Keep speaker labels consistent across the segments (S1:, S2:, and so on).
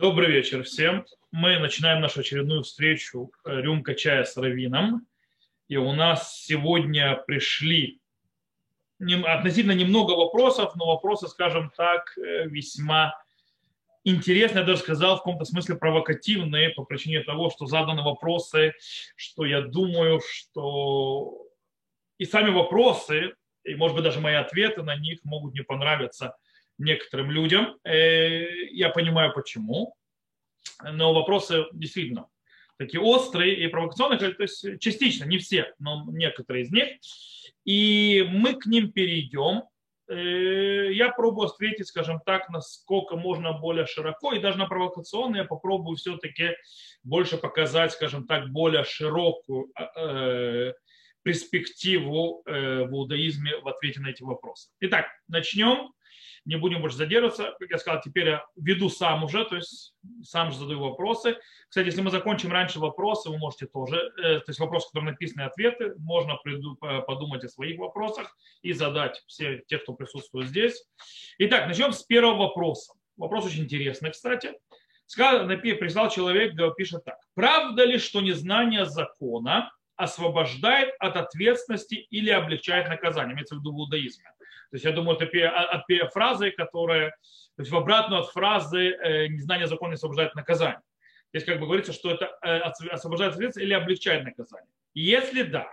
S1: Добрый вечер всем. Мы начинаем нашу очередную встречу э, «Рюмка чая с Равином». И у нас сегодня пришли относительно немного вопросов, но вопросы, скажем так, э, весьма интересные, я даже сказал, в каком-то смысле провокативные по причине того, что заданы вопросы, что я думаю, что и сами вопросы, и, может быть, даже мои ответы на них могут не понравиться некоторым людям. Э, я понимаю, почему. Но вопросы действительно такие острые и провокационные, то есть частично, не все, но некоторые из них. И мы к ним перейдем. Э, я пробую ответить, скажем так, насколько можно более широко, и даже на провокационные я попробую все-таки больше показать, скажем так, более широкую э, перспективу в иудаизме в ответе на эти вопросы. Итак, начнем не будем больше задерживаться. Как я сказал, теперь я веду сам уже, то есть сам же задаю вопросы. Кстати, если мы закончим раньше вопросы, вы можете тоже, э, то есть вопросы, которые написаны, ответы, можно подумать о своих вопросах и задать все те, кто присутствует здесь. Итак, начнем с первого вопроса. Вопрос очень интересный, кстати. Прислал человек, пишет так. Правда ли, что незнание закона освобождает от ответственности или облегчает наказание? Имеется в виду в иудаизме. То есть я думаю, это от фразы, которая, то есть в обратную от фразы э, незнание закона освобождает наказание. Здесь как бы говорится, что это э, освобождает ответственность или облегчает наказание. Если да,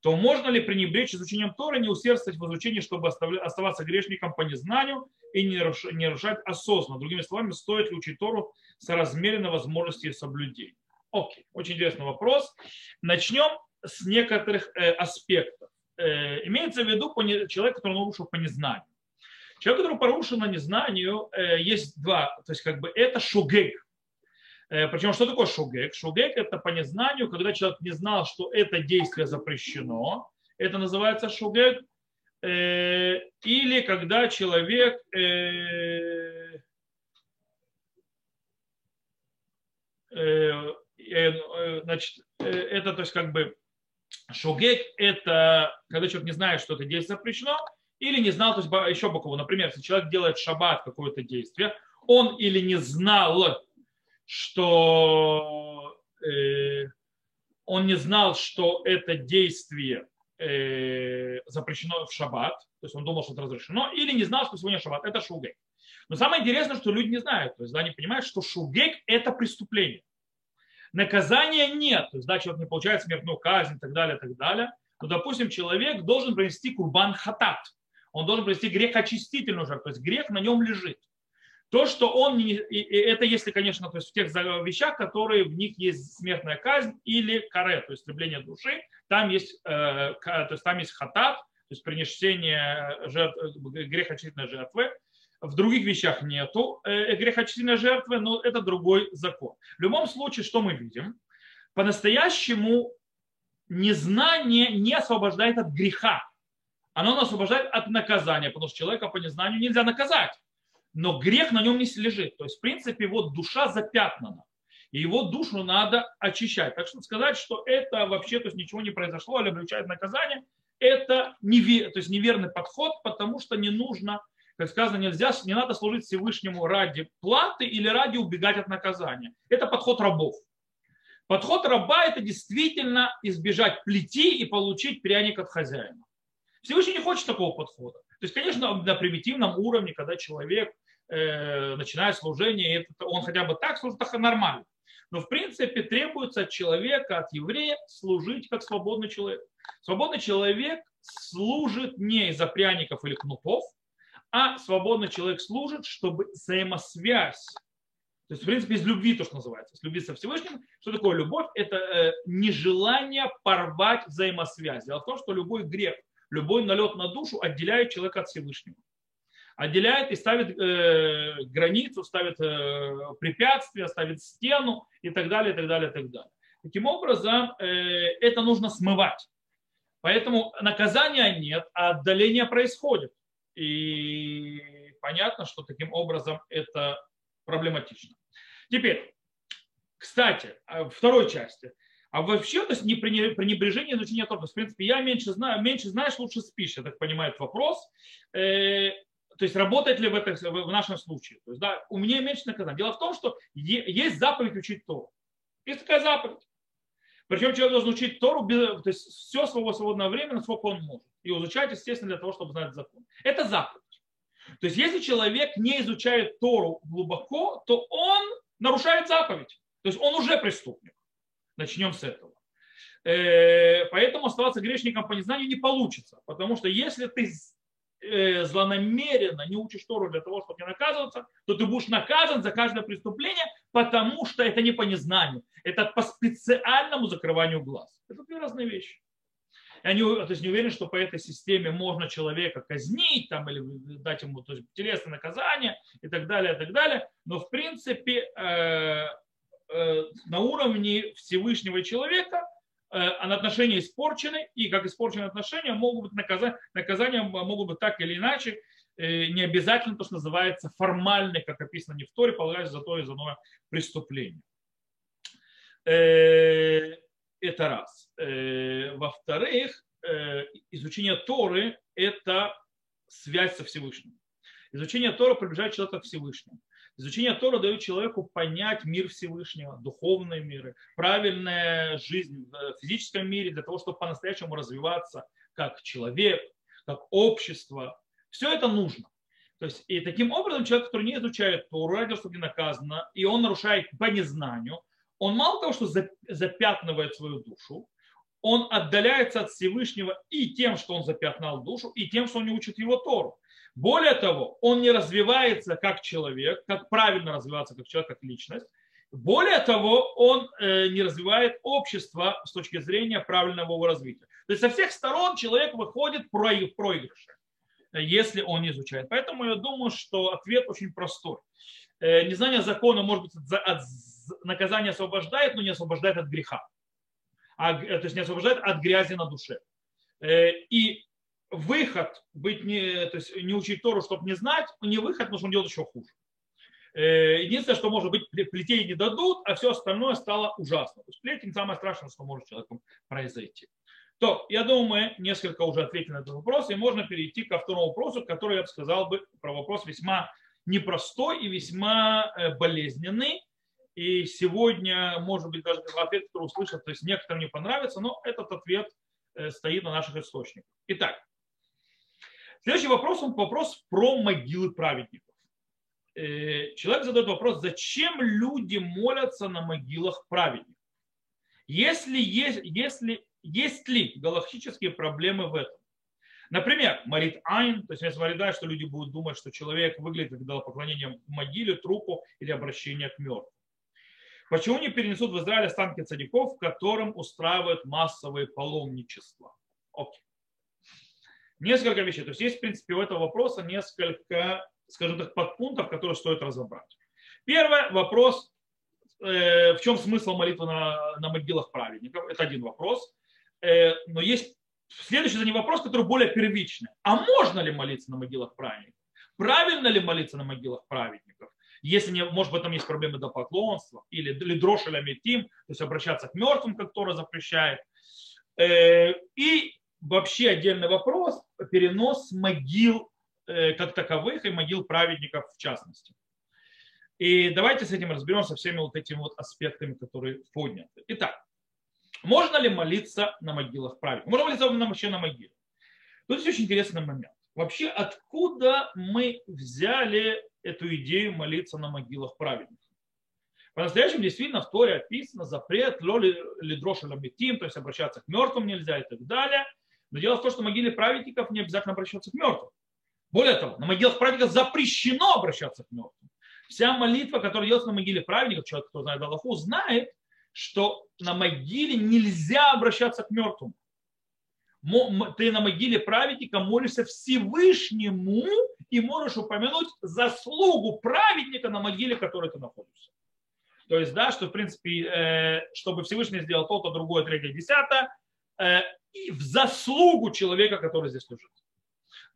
S1: то можно ли пренебречь изучением Торы, не усердствовать в изучении, чтобы оставаться грешником по незнанию и не нарушать осознанно? Другими словами, стоит ли учить Тору соразмеренно возможности соблюдения? Окей, очень интересный вопрос. Начнем с некоторых э, аспектов. Э, имеется в виду человек, который нарушил по незнанию. Человек, который порушил на незнанию, э, есть два. То есть как бы это шугек. Э, Причем что такое шугек? Шугек это по незнанию, когда человек не знал, что это действие запрещено. Это называется шугек. Или когда человек значит, это то есть как бы Шогек – это когда человек не знает, что это действие запрещено, или не знал, то есть еще боково. Например, если человек делает шаббат какое-то действие, он или не знал, что э, он не знал, что это действие э, запрещено в шаббат, то есть он думал, что это разрешено, или не знал, что сегодня шаббат. Это шугек. Но самое интересное, что люди не знают, то есть да, они понимают, что шугек – это преступление. Наказания нет, то есть да, человек не получает смертную казнь и так далее, и так далее. Но, допустим, человек должен принести курбан хатат. Он должен принести грех очистительную жертву, то есть грех на нем лежит. То, что он не, и это если, конечно, то есть в тех вещах, которые в них есть смертная казнь или каре, то есть истребление души, там есть, э, то есть там есть хатат, то есть принесение жертв, грех очистительной жертвы, в других вещах нету э, грехочистительной жертвы, но это другой закон. В любом случае, что мы видим? По-настоящему незнание не освобождает от греха. Оно нас освобождает от наказания, потому что человека по незнанию нельзя наказать. Но грех на нем не лежит. То есть, в принципе, его душа запятнана. И его душу надо очищать. Так что сказать, что это вообще то есть, ничего не произошло или облегчает наказание, это невер, то есть неверный подход, потому что не нужно как сказано, нельзя, не надо служить Всевышнему ради платы или ради убегать от наказания. Это подход рабов. Подход раба – это действительно избежать плети и получить пряник от хозяина. Всевышний не хочет такого подхода. То есть, конечно, на примитивном уровне, когда человек э, начинает служение, это, он хотя бы так служит, так нормально. Но в принципе требуется от человека, от еврея служить как свободный человек. Свободный человек служит не из-за пряников или кнутов, а свободный человек служит, чтобы взаимосвязь, то есть, в принципе, из любви то, что называется, с любви со Всевышним. Что такое любовь? Это э, нежелание порвать взаимосвязь. Дело в том, что любой грех, любой налет на душу отделяет человека от Всевышнего. Отделяет и ставит э, границу, ставит э, препятствия, ставит стену и так далее, и так далее, и так далее. Таким образом, э, это нужно смывать. Поэтому наказания нет, а отдаление происходит. И понятно, что таким образом это проблематично. Теперь, кстати, а, второй части. А вообще, то есть не пренебрежение изучения Торы. В принципе, я меньше знаю, меньше знаешь, лучше спишь, я так понимаю, этот вопрос. Э, то есть работает ли в, это, в нашем случае. То есть, да, у меня меньше наказания. Дело в том, что есть заповедь учить Тору. Есть такая заповедь. Причем человек должен учить Тору, то есть все своего свободное время, насколько он может. И изучать, естественно, для того, чтобы знать закон. Это заповедь. То есть если человек не изучает Тору глубоко, то он нарушает заповедь. То есть он уже преступник. Начнем с этого. Э, поэтому оставаться грешником по незнанию не получится. Потому что если ты э, злонамеренно не учишь Тору для того, чтобы не наказываться, то ты будешь наказан за каждое преступление, потому что это не по незнанию. Это по специальному закрыванию глаз. Это две разные вещи. Я не, то есть не уверен, что по этой системе можно человека казнить там, или дать ему то есть, телесное наказание и так далее, и так далее. Но в принципе э, э, на уровне Всевышнего человека э, отношения испорчены, и как испорченные отношения могут быть наказания, наказания могут быть так или иначе, э, не обязательно то, что называется формальный, как описано не в Торе, полагаясь за то и за иное преступление. Э, это раз. Э, во-вторых, э, изучение Торы – это связь со Всевышним. Изучение Тора приближает человека к Всевышнему. Изучение Тора дает человеку понять мир Всевышнего, духовные миры, правильная жизнь в физическом мире для того, чтобы по-настоящему развиваться как человек, как общество. Все это нужно. То есть, и таким образом человек, который не изучает Тору, чтобы не наказано, и он нарушает по незнанию, он мало того, что запятнывает свою душу, он отдаляется от Всевышнего и тем, что он запятнал душу, и тем, что он не учит его Тору. Более того, он не развивается как человек, как правильно развиваться как человек, как личность. Более того, он э, не развивает общество с точки зрения правильного его развития. То есть со всех сторон человек выходит в проигрыше, если он не изучает. Поэтому я думаю, что ответ очень простой. Э, незнание закона может быть от наказание освобождает, но не освобождает от греха. А, э, то есть не освобождает от грязи на душе. Э, и выход быть не, то есть не учить Тору, чтобы не знать, не выход, потому что он делает еще хуже. Э, единственное, что может быть, плетей не дадут, а все остальное стало ужасно. То есть плетень самое страшное, что может человеку произойти. То, я думаю, мы несколько уже ответили на этот вопрос, и можно перейти ко второму вопросу, который я бы сказал бы про вопрос весьма непростой и весьма болезненный. И сегодня, может быть, даже ответ, который услышат, то есть некоторым не понравится, но этот ответ э, стоит на наших источниках. Итак, следующий вопрос, он вопрос про могилы праведников. Э, человек задает вопрос, зачем люди молятся на могилах праведников? Если есть, если, есть ли галактические проблемы в этом? Например, Марит Айн, то есть если Марит что люди будут думать, что человек выглядит как поклонение могиле, трупу или обращение к мертвым. Почему не перенесут в Израиль останки в котором устраивают массовые паломничества? Окей. Несколько вещей. То есть есть, в принципе, у этого вопроса несколько, скажем так, подпунктов, которые стоит разобрать. Первый вопрос, э, в чем смысл молитвы на, на могилах праведников? Это один вопрос. Э, но есть следующий за ним вопрос, который более первичный. А можно ли молиться на могилах праведников? Правильно ли молиться на могилах праведников? Если, не, может быть, там есть проблемы до поклонства или, или дрошеля метим, то есть обращаться к мертвым, как Тора запрещает. Э, и вообще отдельный вопрос – перенос могил э, как таковых и могил праведников в частности. И давайте с этим разберемся, всеми вот этими вот аспектами, которые подняты. Итак, можно ли молиться на могилах праведников? Можно молиться вообще на могиле? Тут есть очень интересный момент. Вообще, откуда мы взяли эту идею молиться на могилах праведников. По-настоящему действительно в Торе описано запрет лоли лидроша ламитим, то есть обращаться к мертвым нельзя и так далее. Но дело в том, что могиле праведников не обязательно обращаться к мертвым. Более того, на могилах праведников запрещено обращаться к мертвым. Вся молитва, которая делается на могиле праведников, человек, кто знает Аллаху, знает, что на могиле нельзя обращаться к мертвым ты на могиле праведника молишься Всевышнему и можешь упомянуть заслугу праведника на могиле, в которой ты находишься. То есть, да, что, в принципе, э, чтобы Всевышний сделал то-то, другое, третье, десятое, э, и в заслугу человека, который здесь лежит.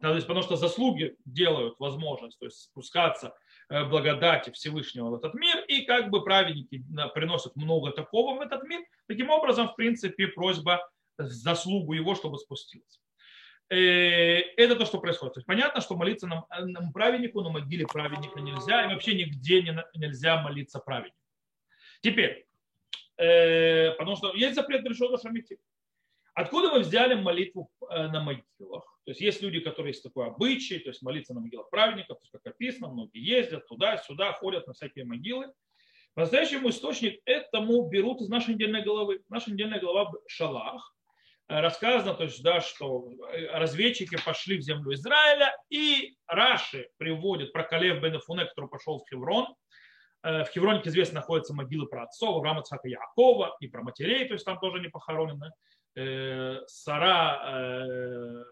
S1: То есть, потому что заслуги делают возможность то есть, спускаться э, благодати Всевышнего в этот мир, и как бы праведники приносят много такого в этот мир. Таким образом, в принципе, просьба заслугу его, чтобы спустилась. Это то, что происходит. То есть понятно, что молиться нам, нам праведнику на могиле праведника нельзя, и вообще нигде не, нельзя молиться праведнику. Теперь, э, потому что есть запрет решога шамити. Откуда мы взяли молитву э, на могилах? То есть есть люди, которые есть такой обычай, то есть молиться на могилах праведников, то есть, как описано, многие ездят туда-сюда, ходят на всякие могилы. По-настоящему источник этому берут из нашей недельной головы. Наша недельная голова Шалах. Э, рассказано, то есть, да, что э, разведчики пошли в землю Израиля, и Раши приводит про Калев бен Фуне, который пошел в Хеврон. Э, в Хевроне, как известно, находятся могилы про отцов, Авраама, Цака, Якова и про матерей, то есть там тоже не похоронены. Сара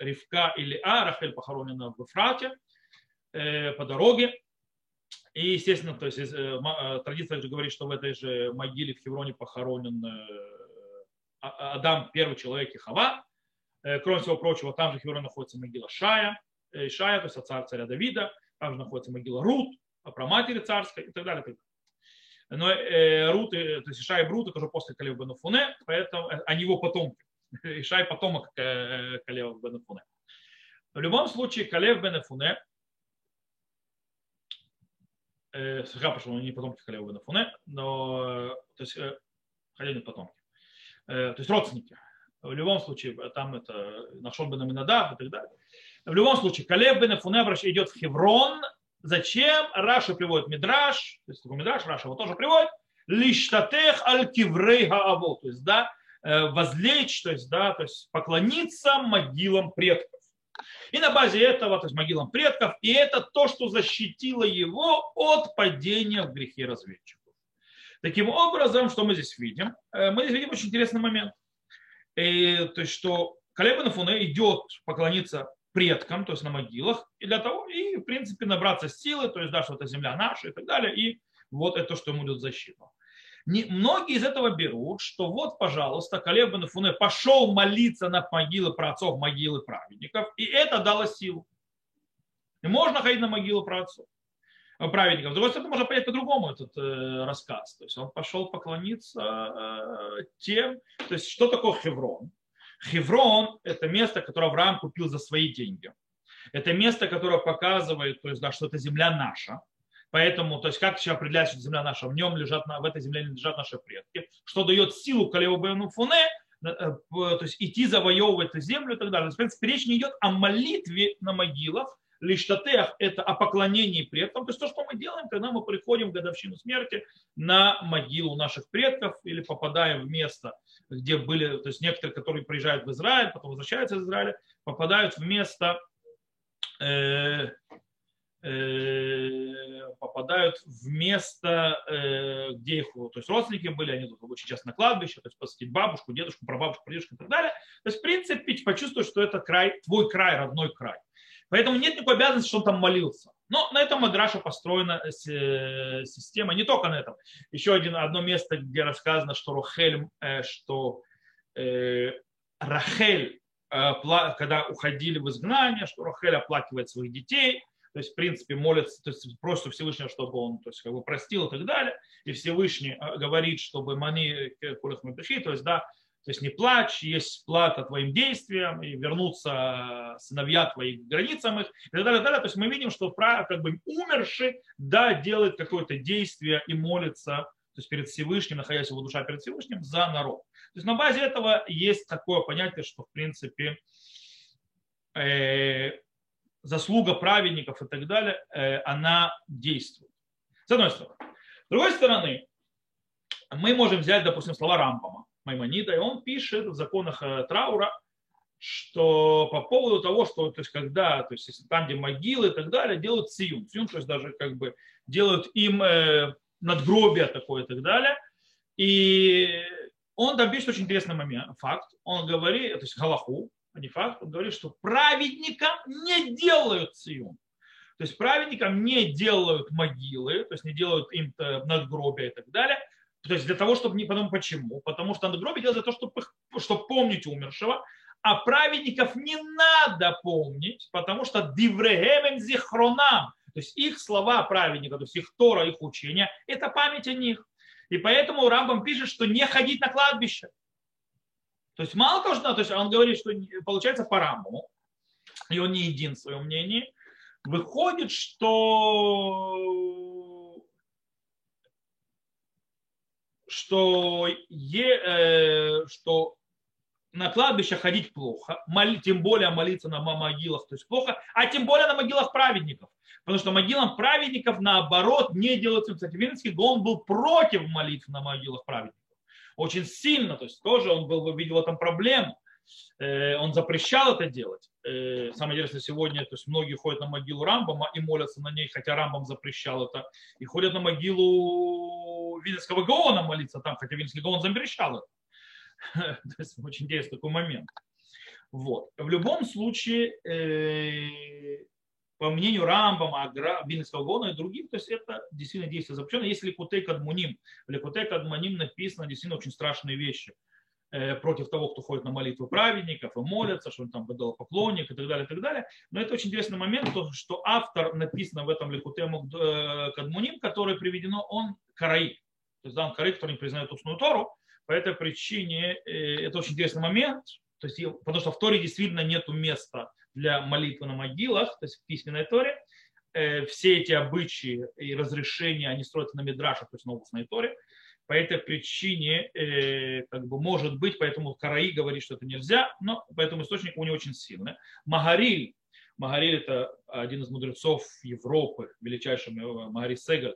S1: Ривка или А, Рахель похоронена в Ефрате э, по дороге. И, естественно, то есть, э, э, традиция также говорит, что в этой же могиле в Хевроне похоронен Адам, первый человек и Хава. Кроме всего прочего, там же в Хевроне находится могила Шая, Шая, то есть отца царя Давида. Там же находится могила Рут, про матери царской и так далее. Так далее. Но э, Рут, то есть Шая и Брут, это уже после Калева Бенуфуне, поэтому они его потомки. Ишай потомок Калева бен Фуне. В любом случае, Калев бен Ефуне, э, слегка пошел, не потомки Калева бен Ефуне, но то есть, э, хотя не потомки, э, то есть родственники. В любом случае, там это нашел бен Аминадав и так далее. В любом случае, Калев бен Ефуне идет в Хеврон. Зачем? Раши приводит Мидраш, то есть такой Мидраш, Раши его тоже приводит. להשתטח על קברי האבות. То есть, да, Э, возлечь, то есть, да, то есть поклониться могилам предков. И на базе этого, то есть могилам предков, и это то, что защитило его от падения в грехи разведчиков. Таким образом, что мы здесь видим? Э, мы здесь видим очень интересный момент. И, то есть, что Калеб Нафуне идет поклониться предкам, то есть на могилах, и для того, и в принципе набраться силы, то есть, да, что это земля наша и так далее, и вот это, что ему идет защиту. Не, многие из этого берут, что вот, пожалуйста, Калеб бен Фуне пошел молиться на могилы праотцов, могилы праведников, и это дало силу. И можно ходить на могилу праотцов э, праведников. С другой стороны, можно понять по-другому этот э, рассказ. То есть он пошел поклониться э, тем, то есть что такое Хеврон? Хеврон – это место, которое Авраам купил за свои деньги. Это место, которое показывает, то есть, да, что это земля наша. Поэтому, то есть как еще определяется, что земля наша, в нем лежат, в этой земле лежат наши предки, что дает силу Калеобену Фуне, э, э, то есть идти завоевывать эту землю и так далее. В принципе, речь не идет о молитве на могилах, лишь татех – это о поклонении предкам, то есть то, что мы делаем, когда мы приходим в годовщину смерти на могилу наших предков или попадаем в место, где были, то есть некоторые, которые приезжают в Израиль, потом возвращаются из Израиля, попадают в место, э, Э, попадают в место, э, где их то есть родственники были, они тут очень часто на кладбище, то есть посетить бабушку, дедушку, прабабушку, прадедушку и так далее. То есть, в принципе, почувствовать, что это край, твой край, родной край. Поэтому нет никакой обязанности, что он там молился. Но на этом Мадраша построена э, система, не только на этом. Еще один, одно место, где рассказано, что Рахель, что Рахель, когда уходили в изгнание, что Рахель оплакивает своих детей, то есть, в принципе, молятся, то есть просят Всевышнего, чтобы он то есть, как бы простил и так далее, и Всевышний говорит, чтобы мы пришли, то есть, да, то есть не плачь, есть плата твоим действиям, и вернуться сыновья твои к границам их, и так далее, и так далее. То есть мы видим, что как бы умерший, да, делает какое-то действие и молится, то есть перед Всевышним, находясь его душа перед Всевышним, за народ. То есть на базе этого есть такое понятие, что в принципе э, заслуга праведников и так далее, э, она действует. С одной стороны. С другой стороны, мы можем взять, допустим, слова Рампама, Маймонида, и он пишет в законах э, траура, что по поводу того, что то есть, когда, то есть, там, где могилы и так далее, делают сиюн. Сиюн, то есть даже как бы делают им э, надгробие такое и так далее. И он там пишет очень интересный момент, факт. Он говорит, то есть Галаху, а не факт, он говорит, что праведникам не делают циюн. То есть праведникам не делают могилы, то есть не делают им надгробия и так далее. То есть для того, чтобы не потом почему? Потому что надгробие делают для того, чтобы, чтобы помнить умершего, а праведников не надо помнить, потому что диврегемен зихронам, то есть их слова праведника, то есть их Тора, их учения, это память о них. И поэтому Рамбам пишет, что не ходить на кладбище. То есть мало того, что то есть он говорит, что получается по Рамбаму, и он не един в своем мнении, выходит, что что, е, э, что на кладбище ходить плохо, моли, тем более молиться на могилах, то есть плохо, а тем более на могилах праведников. Потому что могилам праведников, наоборот, не делается. Кстати, Винский он был против молитв на могилах праведников. Очень сильно, то есть тоже он был, видел в этом проблему. Э, он запрещал это делать. Э, самое интересное, сегодня то есть многие ходят на могилу Рамбама и молятся на ней, хотя Рамбам запрещал это, и ходят на могилу Винского Гаона молиться там, хотя Винский Гаон запрещал это. То есть очень интересный такой момент. Вот. В любом случае, э, по мнению Рамбама, Вильнского Гона и других, то есть это действительно действие запрещено. Если Ликутей Кадмуним, в Ликутей Кадмуним написано действительно очень страшные вещи э, против того, кто ходит на молитву праведников и молятся, что он там поклонник и так далее, и так далее. Но это очень интересный момент, что автор написано в этом Ликутей э, Кадмуним, который приведено, он караи. То есть да, он караи, который не признает устную Тору, по этой причине э, это очень интересный момент, то есть, потому что в Торе действительно нет места для молитвы на могилах, то есть в письменной Торе. Э, все эти обычаи и разрешения, они строятся на Мидрашах, то есть на устной Торе. По этой причине, э, как бы, может быть, поэтому Караи говорит, что это нельзя, но поэтому источник у него очень сильный. Магариль, Магариль это один из мудрецов Европы, величайший Магари Сегаль,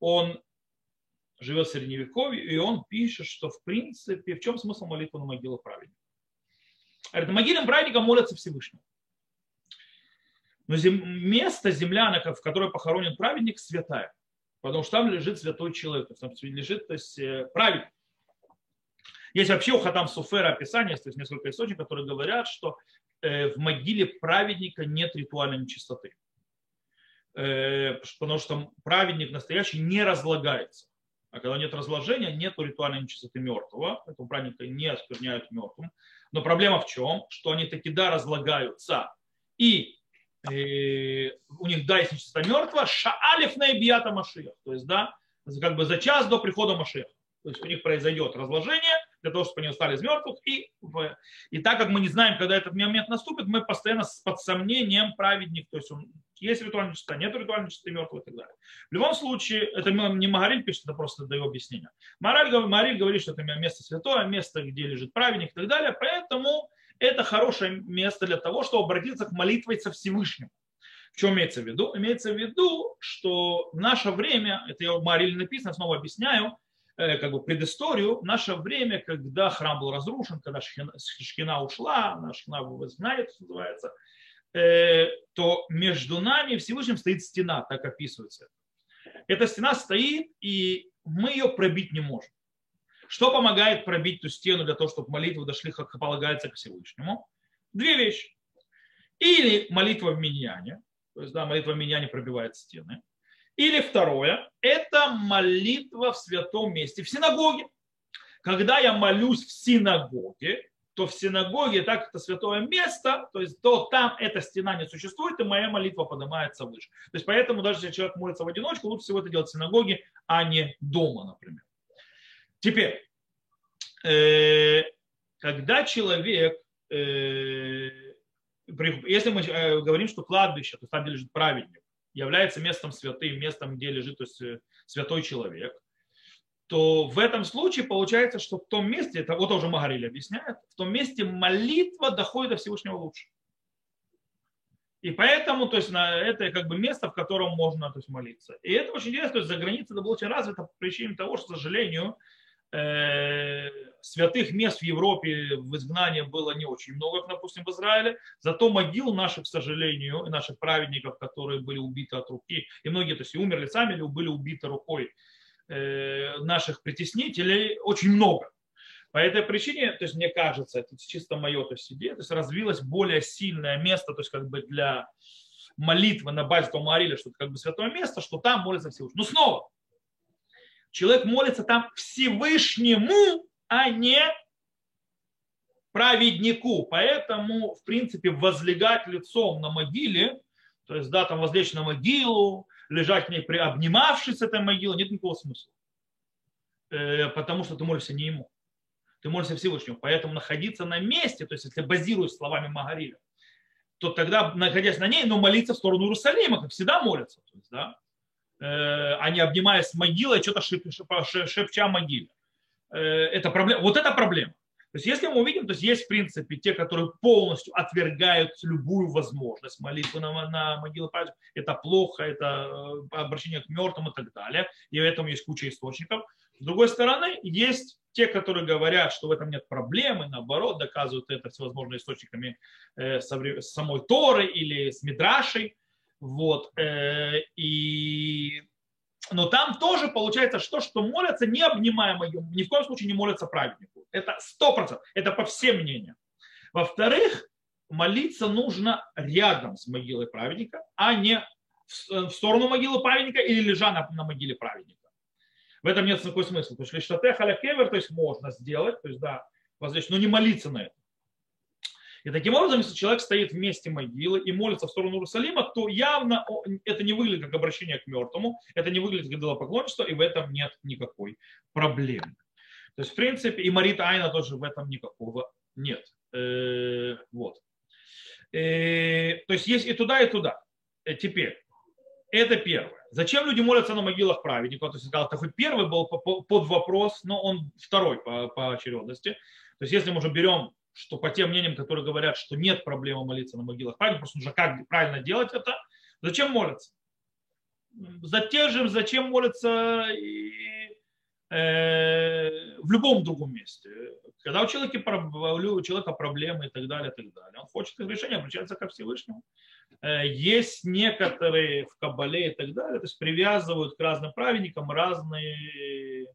S1: он живет в Средневековье, и он пишет, что в принципе, в чем смысл молитвы на могилах праведников? Говорит, на могилам праведника молятся Всевышнему. Но зем, место, земля, в которой похоронен праведник, святая. Потому что там лежит святой человек, там лежит то есть, э, праведник. Есть вообще у Хатам Суфера описание, то есть несколько источников, которые говорят, что э, в могиле праведника нет ритуальной нечистоты. Э, потому что праведник настоящий не разлагается. А когда нет разложения, нет ритуальной нечистоты мертвого, поэтому праведника не оскверняют мертвым. Но проблема в чем? Что они таки да разлагаются. И э, у них да есть нечистота мертвого, шаалиф на бията машиях. То есть да, как бы за час до прихода машиха. То есть у них произойдет разложение, для того, чтобы они устали из мертвых. И, и так как мы не знаем, когда этот момент наступит, мы постоянно под сомнением праведник, то есть он есть ритуальная чистота, нет ритуальной чистоты мертвых и так далее. В любом случае, это не Магариль пишет, это просто даю объяснение. Мораль, Магариль говорит, что это место святое, место, где лежит праведник и так далее, поэтому это хорошее место для того, чтобы обратиться к молитве со Всевышним. В чем имеется в виду? Имеется в виду, что в наше время, это я в Мариле написано, снова объясняю, э, как бы предысторию, в наше время, когда храм был разрушен, когда Шхина, Шхина ушла, наша Шхина в изгнании, называется, то между нами Всевышним стоит стена, так описывается. Эта стена стоит, и мы ее пробить не можем. Что помогает пробить ту стену для того, чтобы молитвы дошли, как полагается, к Всевышнему? Две вещи. Или молитва в миньяне, то есть да, молитва в миньяне пробивает стены. Или второе, это молитва в святом месте, в синагоге. Когда я молюсь в синагоге, то в синагоге, так это святое место, то есть то там эта стена не существует, и моя молитва поднимается выше. То есть поэтому даже если человек молится в одиночку, лучше всего это делать в синагоге, а не дома, например. Теперь, э, когда человек, э, если мы э, говорим, что кладбище, то там, где лежит праведник, является местом святым, местом, где лежит то есть, святой человек – то в этом случае получается, что в том месте, это вот уже Магариль объясняет, в том месте молитва доходит до Всевышнего лучше. И поэтому, то есть, на, это как бы место, в котором можно то есть, молиться. И это очень интересно, то есть, за границей это было очень развито по причине того, что, к сожалению, э, святых мест в Европе в изгнании было не очень много, как, допустим, в Израиле. Зато могил наших, к сожалению, наших праведников, которые были убиты от руки, и многие, то есть, и умерли сами, или были убиты рукой наших притеснителей очень много. По этой причине, то есть мне кажется, это чисто мое то есть, идея, то есть развилось более сильное место, то есть как бы для молитвы на базе Тома Ариля, что это как бы святое место, что там молится Всевышнему. Но снова, человек молится там Всевышнему, а не праведнику. Поэтому, в принципе, возлегать лицом на могиле, то есть, да, там возлечь на могилу, лежать в ней, обнимавшись этой могилой, нет никакого смысла. Э, потому что ты молишься не ему. Ты молишься Всевышнему. Поэтому находиться на месте, то есть если базируясь словами Магариля, то тогда, находясь на ней, но молиться в сторону Иерусалима, как всегда молятся. То есть, да? э, а не обнимаясь с могилой, что-то шеп, шеп, шепча могиле. Э, это проблема. Вот это проблема. То есть если мы увидим, то есть есть в принципе те, которые полностью отвергают любую возможность молитвы на, на могилы памятников, это плохо, это э, обращение к мертвым и так далее, и в этом есть куча источников. С другой стороны, есть те, которые говорят, что в этом нет проблемы, наоборот, доказывают это всевозможными источниками э, самой Торы или с Мидрашей. Вот. Э, и но там тоже получается что, что молятся, не обнимая мою, ни в коем случае не молятся праведнику. Это сто процентов, это по всем мнениям. Во-вторых, молиться нужно рядом с могилой праведника, а не в сторону могилы праведника или лежа на, на могиле праведника. В этом нет никакой смысла. То есть лиштатех аля кевер, то есть можно сделать, то есть да, возлечь, но не молиться на это. И таким образом, если человек стоит в месте могилы и молится в сторону Иерусалима, то явно это не выглядит как обращение к мертвому, это не выглядит как идолопоклонничество, и в этом нет никакой проблемы. То есть, в принципе, и Марита Айна тоже в этом никакого нет. Э, вот. Э, то есть есть и туда, и туда. Э, теперь, это первое. Зачем люди молятся на могилах праведников? То есть, сказал, это хоть первый был под вопрос, но он второй по, по очередности. То есть, если мы уже берем что по тем мнениям, которые говорят, что нет проблемы молиться на могилах праведников, просто нужно как правильно делать это, зачем молиться? Те же, зачем молиться и, в любом другом месте. Когда у человека, у человека проблемы и так далее, и так далее, он хочет решения, обращается ко Всевышнему. Э, есть некоторые в Кабале и так далее, то есть привязывают к разным праведникам разные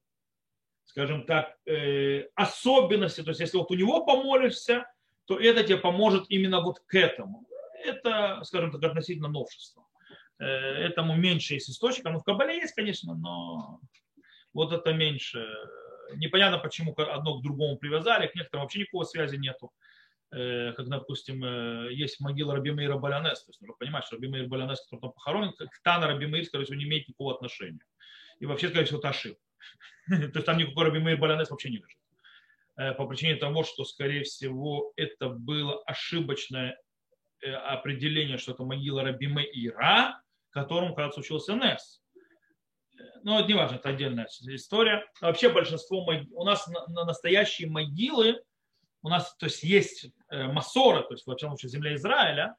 S1: скажем так, э, особенности, то есть если вот у него помолишься, то это тебе поможет именно вот к этому. Это, скажем так, относительно новшества. Э, этому меньше есть источников. Ну, в Кабале есть, конечно, но вот это меньше. Непонятно, почему одно к другому привязали, к некоторым вообще никакой связи нету. Э, как, допустим, есть могила Рабимейра Балянес. То есть нужно понимать, что Рабимейр Балянес, который там похоронен, к Тана Рабимейр, скорее всего, не имеет никакого отношения. И вообще, скорее всего, это ошибка. То есть там никакой Раби Мейр Балянес вообще не лежит. Э, по причине того, что, скорее всего, это было ошибочное э, определение, что это могила Раби Мейра, которому когда случился Нес. Но это не важно, это отдельная история. вообще большинство у нас на настоящие могилы, у нас то есть, есть э, Масора, то есть, во всяком случае, земля Израиля,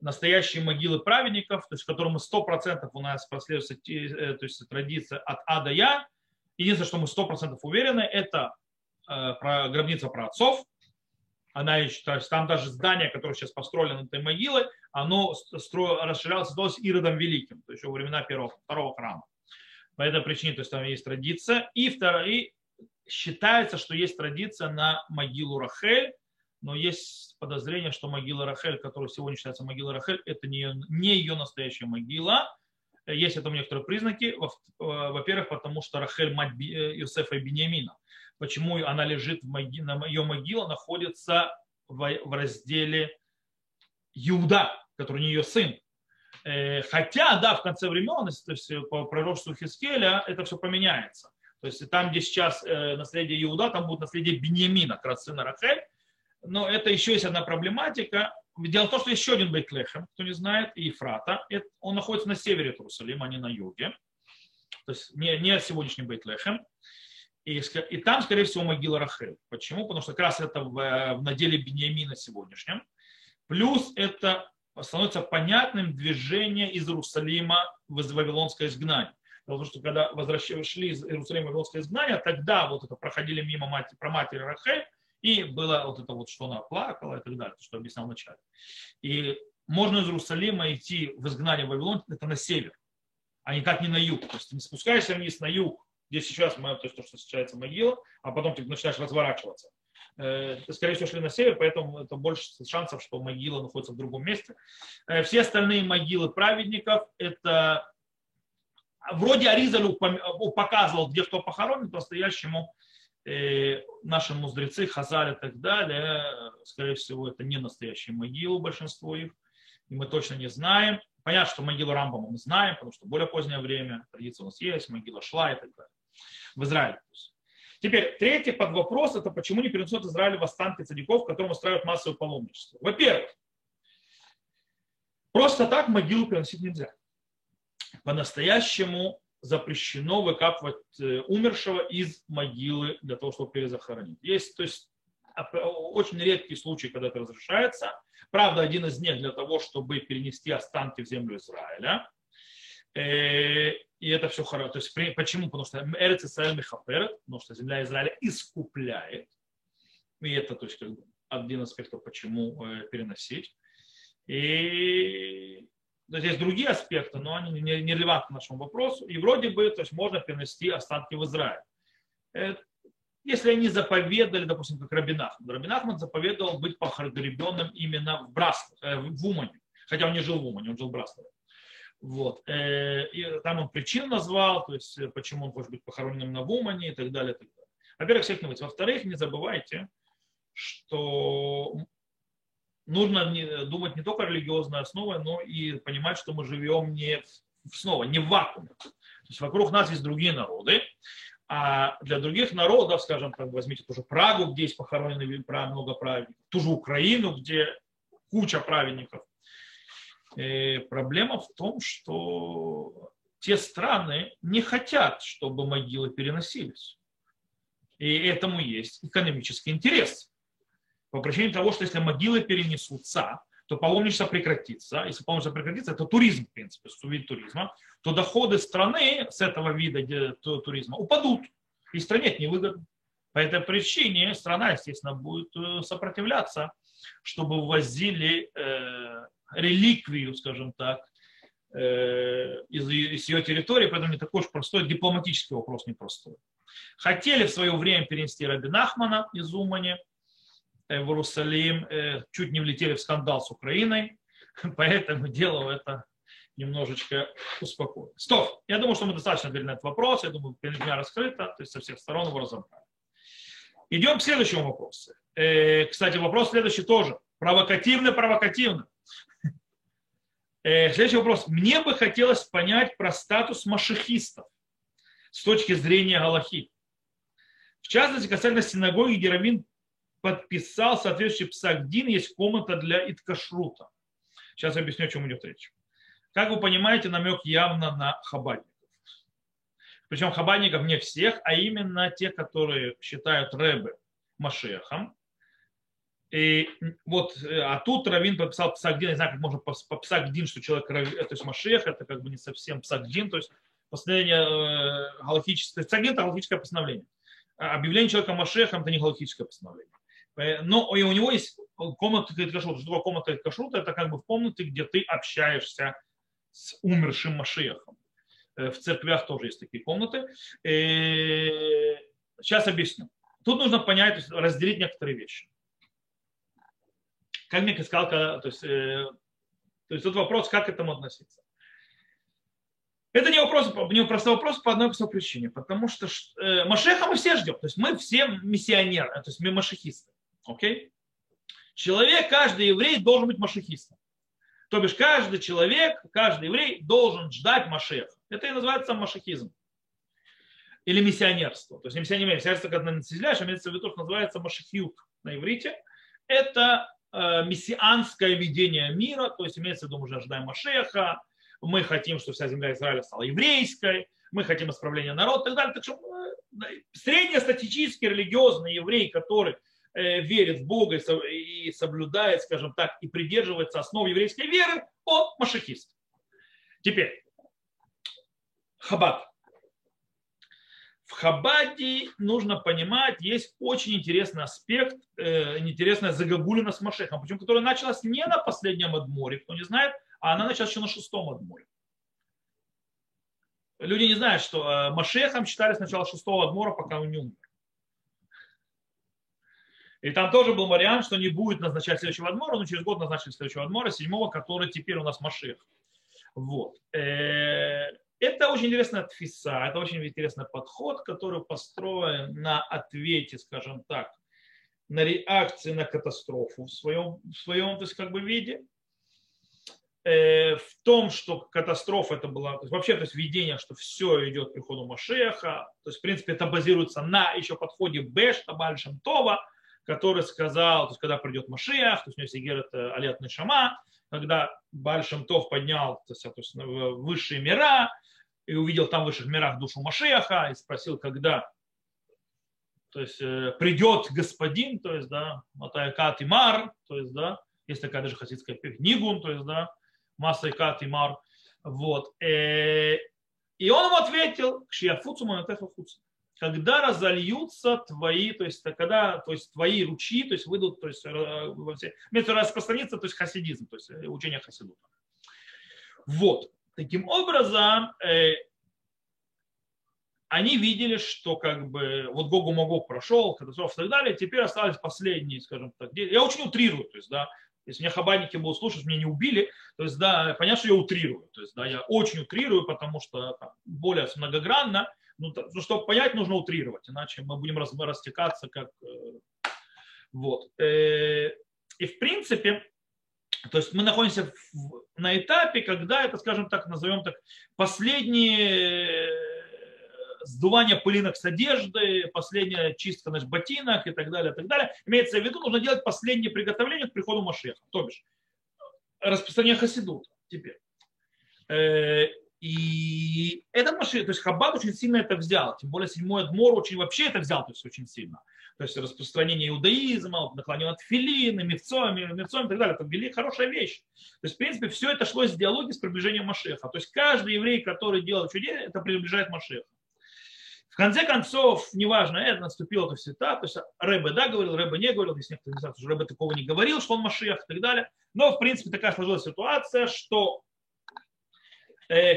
S1: настоящие могилы праведников, то есть, в котором мы 100% у нас прослеживается то есть, традиция от А до Я, Единственное, что мы сто процентов уверены, это э, про гробница про отцов. Она еще, то есть там даже здание, которое сейчас построено на этой могиле, оно стро, расширялось, создалось Иродом Великим, то есть во времена первого, второго храма. По этой причине, то есть там есть традиция. И, второе, считается, что есть традиция на могилу Рахель, но есть подозрение, что могила Рахель, которая сегодня считается могилой Рахель, это не ее, не ее настоящая могила, есть этому некоторые признаки. Э, во-первых, потому что Рахель мать Иосифа и Бениамина. Почему она лежит в могиле, ее могила находится в разделе Иуда, который не ее сын. Э, хотя, да, в конце времен, то есть по пророчеству Хискеля, это все поменяется. То есть там, где сейчас э, наследие Иуда, там будет наследие Бениамина, как раз сына Рахель. Но это еще есть одна проблематика. Дело в том, что еще один Бейтлехем, кто не знает, и Ефрата, он находится на севере Иерусалима, а не на юге. То есть не, не сегодняшний Бейтлехем. И, и там, скорее всего, могила Рахель. Почему? Потому что как раз это в, в наделе Бениамина сегодняшнем. Плюс это становится понятным движение из Иерусалима в Вавилонское изгнание. Потому что когда возвращали, из Иерусалима в Вавилонское изгнание, тогда вот это проходили мимо мать, про матери Рахель, и было вот это вот, что она плакала и так далее, что объяснял вначале. И можно из Иерусалима идти в изгнание в Вавилон, это на север, а никак не на юг. То есть ты не спускаешься вниз на юг, где сейчас, то то, что встречается могила, а потом ты начинаешь разворачиваться. Э, скорее всего, шли на север, поэтому это больше шансов, что могила находится в другом месте. Э, все остальные могилы праведников, это вроде Аризаль показывал, где кто похоронен, по-настоящему Э, наши мудрецы, Хазар и так далее, скорее всего, это не настоящие могилы, большинство их, и мы точно не знаем. Понятно, что могилу Рамбама мы знаем, потому что более позднее время, традиция у нас есть, могила Шла и так далее. В Израиле. Теперь третий под вопрос, это почему не перенесут Израиль в останки цадиков, которым устраивают массовое паломничество. Во-первых, просто так могилу переносить нельзя. По-настоящему запрещено выкапывать э, умершего из могилы для того, чтобы перезахоронить. Есть, то есть, очень редкий случай, когда это разрешается. Правда, один из них для того, чтобы перенести останки в землю Израиля. Э, и это все хорошо. То есть, почему? Потому что Эрец Исраиль Мехапер, потому что земля Израиля искупляет. И это то есть, как бы, один аспект, почему э, переносить. И то есть, есть другие аспекты, но они не, не релевантны нашему вопросу. И вроде бы то есть, можно перенести останки в Израиль. Э, если они заповедали, допустим, как Рабинах. Рабинахман заповедовал быть похороненным именно в Брасле, в Умане. Хотя он не жил в Умане, он жил в Браславе. Вот. Э, и там он причин назвал, то есть э, почему он может быть похороненным на Вумане и так далее. Так далее. Во-первых, всех не Во-вторых, не забывайте, что нужно думать не только религиозной основой, но и понимать, что мы живем не снова, не в вакууме. То есть вокруг нас есть другие народы, а для других народов, скажем, так, возьмите ту же Прагу, где есть похоронены много праведников, ту же Украину, где куча праведников, Э, проблема в том, что те страны не хотят, чтобы могилы переносились. И этому есть экономический интерес. По причине того, что если могилы перенесутся, то паломничество прекратится. Если паломничество прекратится, это туризм, в принципе, вид туризма, то доходы страны с этого вида туризма упадут. И стране это невыгодно. По этой причине страна, естественно, будет э, сопротивляться, чтобы ввозили э, реликвию, скажем так, э, из, из ее территории, поэтому не такой уж простой, дипломатический вопрос непростой. Хотели в свое время перенести Раби Нахмана из Умани э, в Иерусалим, э, чуть не влетели в скандал с Украиной, поэтому дело это немножечко успокоилось. Стоп, я думаю, что мы достаточно говорили на этот вопрос, я думаю, меня раскрыто, то есть со всех сторон его разобрали. Идем к следующему вопросу. Кстати, вопрос следующий тоже. Провокативно-провокативно. Э, следующий вопрос. Мне бы хотелось понять про статус машихистов с точки зрения Галахи. В частности, касательно синагоги, где Равин подписал соответствующий псагдин, есть комната для иткашрута. Сейчас я объясню, о чем идет речь. Как вы понимаете, намек явно на хабадников. Причем хабадников не всех, а именно те, которые считают Рэбе Машехом, и вот, э, а тут Равин подписал псагдин, не знаю, как можно по, псагдин, что человек, то есть Машех, это как бы не совсем псагдин, то есть постановление э, галактическое, псагдин это галактическое постановление. А объявление человека Машехом это не галактическое постановление. Э, но и у него есть комната кашрута. Что такое комната кашрута? Это как бы в комнате, где ты общаешься с умершим Машехом. В церквях тоже есть такие комнаты. Сейчас объясню. Тут нужно понять, разделить некоторые вещи как мне сказал, то есть, э, то есть тут вопрос, как к этому относиться. Это не вопрос, не простой вопрос по одной простой причине, потому что э, Машеха мы все ждем, то есть мы все миссионеры, то есть мы машехисты. Окей? Человек, каждый еврей должен быть машехистом. То бишь каждый человек, каждый еврей должен ждать Машеха. Это и называется машехизм. Или миссионерство. То есть не миссионерство, миссионерство, когда населяешь, а имеется в виду, что называется машехют на иврите. Это мессианское видение мира, то есть имеется в виду, мы уже ожидаем Машеха, мы хотим, чтобы вся земля Израиля стала еврейской, мы хотим исправления народа и так далее. Так что э, среднестатистический религиозный еврей, который э, верит в Бога и соблюдает, скажем так, и придерживается основ еврейской веры, он машехист. Теперь, Хаббат. В Хабаде нужно понимать, есть очень интересный аспект, э, интересная загогулина с Машехом, причем которая началась не на последнем Адморе, кто не знает, а она началась еще на шестом Адморе. Люди не знают, что э, Машехом считали сначала шестого Адмора, пока он не умер. И там тоже был вариант, что не будет назначать следующего Адмора, но через год назначили следующего Адмора, седьмого, который теперь у нас Машех. Вот. Это очень интересная тфиса, это очень интересный подход, который построен на ответе, скажем так, на реакции на катастрофу в своем, в своем то есть, как бы, виде. э, в том, что катастрофа это была, то есть вообще то есть видение, что все идет к приходу Машеха, то есть в принципе это базируется на еще подходе Бешта Бальшем Това, который сказал, то есть когда придет Машех, то есть у него Сигер это Алиат Нишама, когда Бальшем Тов поднял то есть, в высшие мира и увидел там в высших мирах душу Машеха и спросил, когда то есть э, придет господин, то есть, да, Матайкат и Мар, то есть, да, есть такая даже хасидская Нигун, то есть, да, Масайкат и Мар, вот. Э, и он ему ответил, Кшияфуцу Манатеха Фуцу когда разольются твои, то есть когда то есть твои ручьи, то есть выйдут, то есть во все, то есть хасидизм, то есть учение хасидута. Вот. Таким образом, э, они видели, что как бы вот Гогу Магог прошел, катастрофа и так далее, теперь остались последние, скажем так, я очень утрирую, то есть, да, если меня хабадники будут слушать, меня не убили, то есть, да, понятно, что я утрирую, то есть, да, я очень утрирую, потому что там, более многогранно, ну, ну, чтобы понять, нужно утрировать, иначе мы будем растекаться как, э, вот. Э, и в принципе, то есть мы находимся на этапе, когда это, скажем так, назовем так, последние сдувание пылинок с одежды, последняя чистка значит, ботинок и так далее, и так далее. Имеется в виду, нужно делать последнее приготовление к приходу Машеха, то бишь распространение хасидута теперь. И это Машех, то есть Хаббат очень сильно это взял, тем более седьмой Адмор очень вообще это взял, то есть очень сильно. То есть распространение иудаизма, наклонение от филины, мифцом, мифцом и так далее. Это вели хорошая вещь. То есть, в принципе, все это шло из диалоги с приближением Машеха. То есть каждый еврей, который делает чудес, это приближает Машеха. В конце концов, неважно, это наступило то все так, то есть Рэбе да говорил, Рэбе не говорил, если некоторые не знают, что Рэбе такого не говорил, что он Машиах и так далее. Но, в принципе, такая сложилась ситуация, что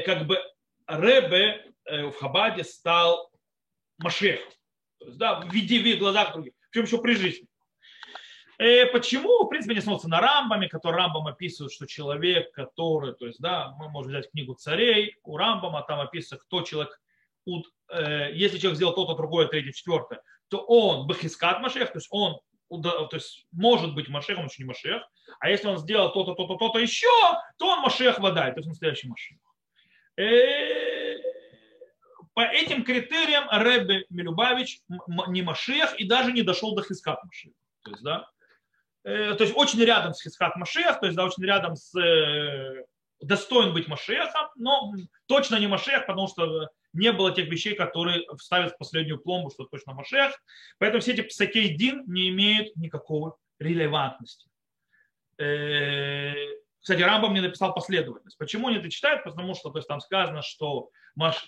S1: как бы Рэбе э, в Хабаде стал Машиахом. То есть, да, в виде, в глазах других, причем еще при жизни. Э, почему? В принципе, не смотрится на Рамбами, который Рамбам описывает, что человек, который, то есть, да, мы можем взять книгу царей, у Рамбама там описано, кто человек, Э, если человек сделал то-то, другое, третье, четвертое, то он бахискат Машех, то есть он то есть может быть Машех, он еще не Машех, а если он сделал то-то, то-то, то-то еще, то он Машех водай, то есть настоящий Машех. Э, по этим критериям Рэбе Милюбавич не Машех и даже не дошел до Хискат Машех. То есть, да, э, то есть очень рядом с Хискат Машех, то есть да, очень рядом с достоин быть Машехом, но точно не Машех, потому что не было тех вещей, которые вставят в последнюю пломбу, что точно Машех. Поэтому все эти псакейдин не имеют никакой релевантности. Кстати, Рамбам мне написал последовательность. Почему они это читают? Потому что то есть, там сказано, что